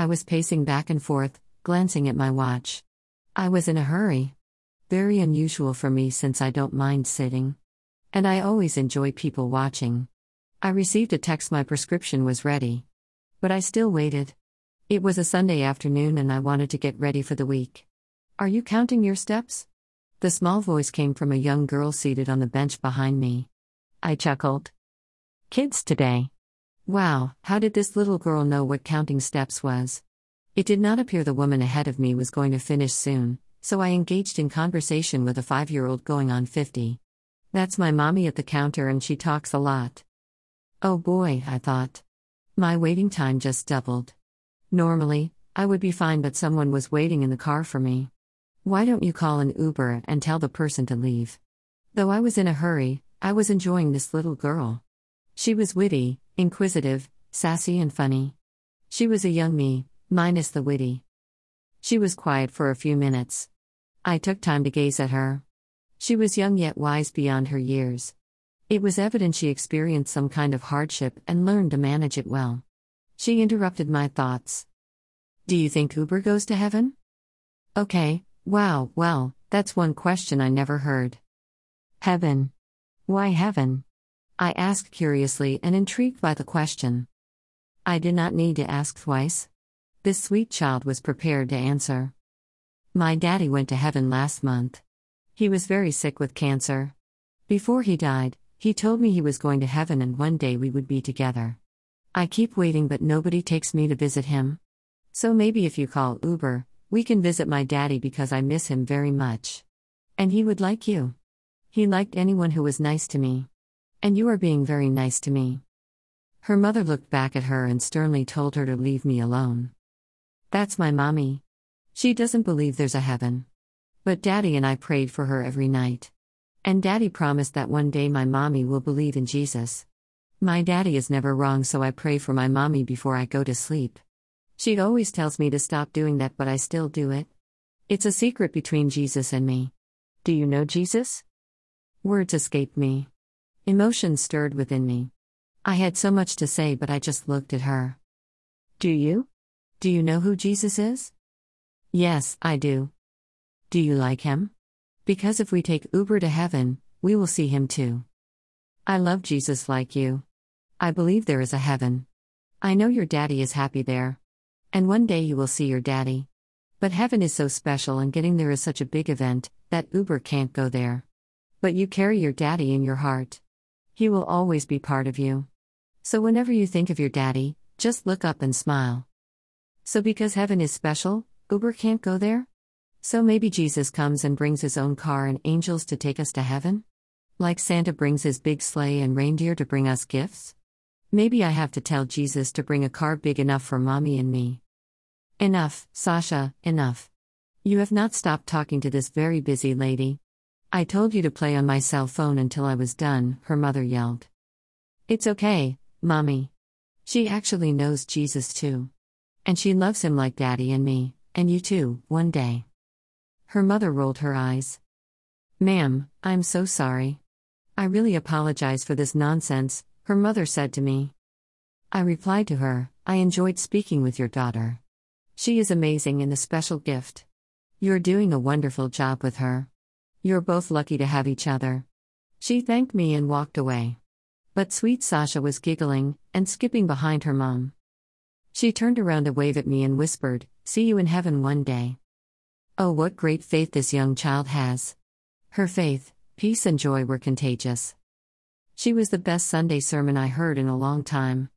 I was pacing back and forth, glancing at my watch. I was in a hurry. Very unusual for me since I don't mind sitting. And I always enjoy people watching. I received a text my prescription was ready. But I still waited. It was a Sunday afternoon and I wanted to get ready for the week. Are you counting your steps? The small voice came from a young girl seated on the bench behind me. I chuckled. Kids today. Wow, how did this little girl know what counting steps was? It did not appear the woman ahead of me was going to finish soon, so I engaged in conversation with a five year old going on 50. That's my mommy at the counter and she talks a lot. Oh boy, I thought. My waiting time just doubled. Normally, I would be fine, but someone was waiting in the car for me. Why don't you call an Uber and tell the person to leave? Though I was in a hurry, I was enjoying this little girl. She was witty, inquisitive, sassy, and funny. She was a young me, minus the witty. She was quiet for a few minutes. I took time to gaze at her. She was young yet wise beyond her years. It was evident she experienced some kind of hardship and learned to manage it well. She interrupted my thoughts. Do you think Uber goes to heaven? Okay, wow, well, that's one question I never heard. Heaven. Why heaven? I asked curiously and intrigued by the question. I did not need to ask twice. This sweet child was prepared to answer. My daddy went to heaven last month. He was very sick with cancer. Before he died, he told me he was going to heaven and one day we would be together. I keep waiting, but nobody takes me to visit him. So maybe if you call Uber, we can visit my daddy because I miss him very much. And he would like you. He liked anyone who was nice to me. And you are being very nice to me. Her mother looked back at her and sternly told her to leave me alone. That's my mommy. She doesn't believe there's a heaven. But daddy and I prayed for her every night. And daddy promised that one day my mommy will believe in Jesus. My daddy is never wrong, so I pray for my mommy before I go to sleep. She always tells me to stop doing that, but I still do it. It's a secret between Jesus and me. Do you know Jesus? Words escaped me. Emotions stirred within me. I had so much to say, but I just looked at her. Do you? Do you know who Jesus is? Yes, I do. Do you like him? Because if we take Uber to heaven, we will see him too. I love Jesus like you. I believe there is a heaven. I know your daddy is happy there. And one day you will see your daddy. But heaven is so special and getting there is such a big event that Uber can't go there. But you carry your daddy in your heart. He will always be part of you. So whenever you think of your daddy, just look up and smile. So because heaven is special, Uber can't go there? So maybe Jesus comes and brings his own car and angels to take us to heaven? Like Santa brings his big sleigh and reindeer to bring us gifts? Maybe I have to tell Jesus to bring a car big enough for mommy and me. Enough, Sasha, enough. You have not stopped talking to this very busy lady. I told you to play on my cell phone until I was done, her mother yelled. It's okay, mommy. She actually knows Jesus too. And she loves him like daddy and me, and you too, one day. Her mother rolled her eyes. Ma'am, I'm so sorry. I really apologize for this nonsense, her mother said to me. I replied to her, I enjoyed speaking with your daughter. She is amazing and a special gift. You're doing a wonderful job with her. You're both lucky to have each other. She thanked me and walked away. But sweet Sasha was giggling and skipping behind her mom. She turned around to wave at me and whispered, See you in heaven one day. Oh, what great faith this young child has! Her faith, peace, and joy were contagious. She was the best Sunday sermon I heard in a long time.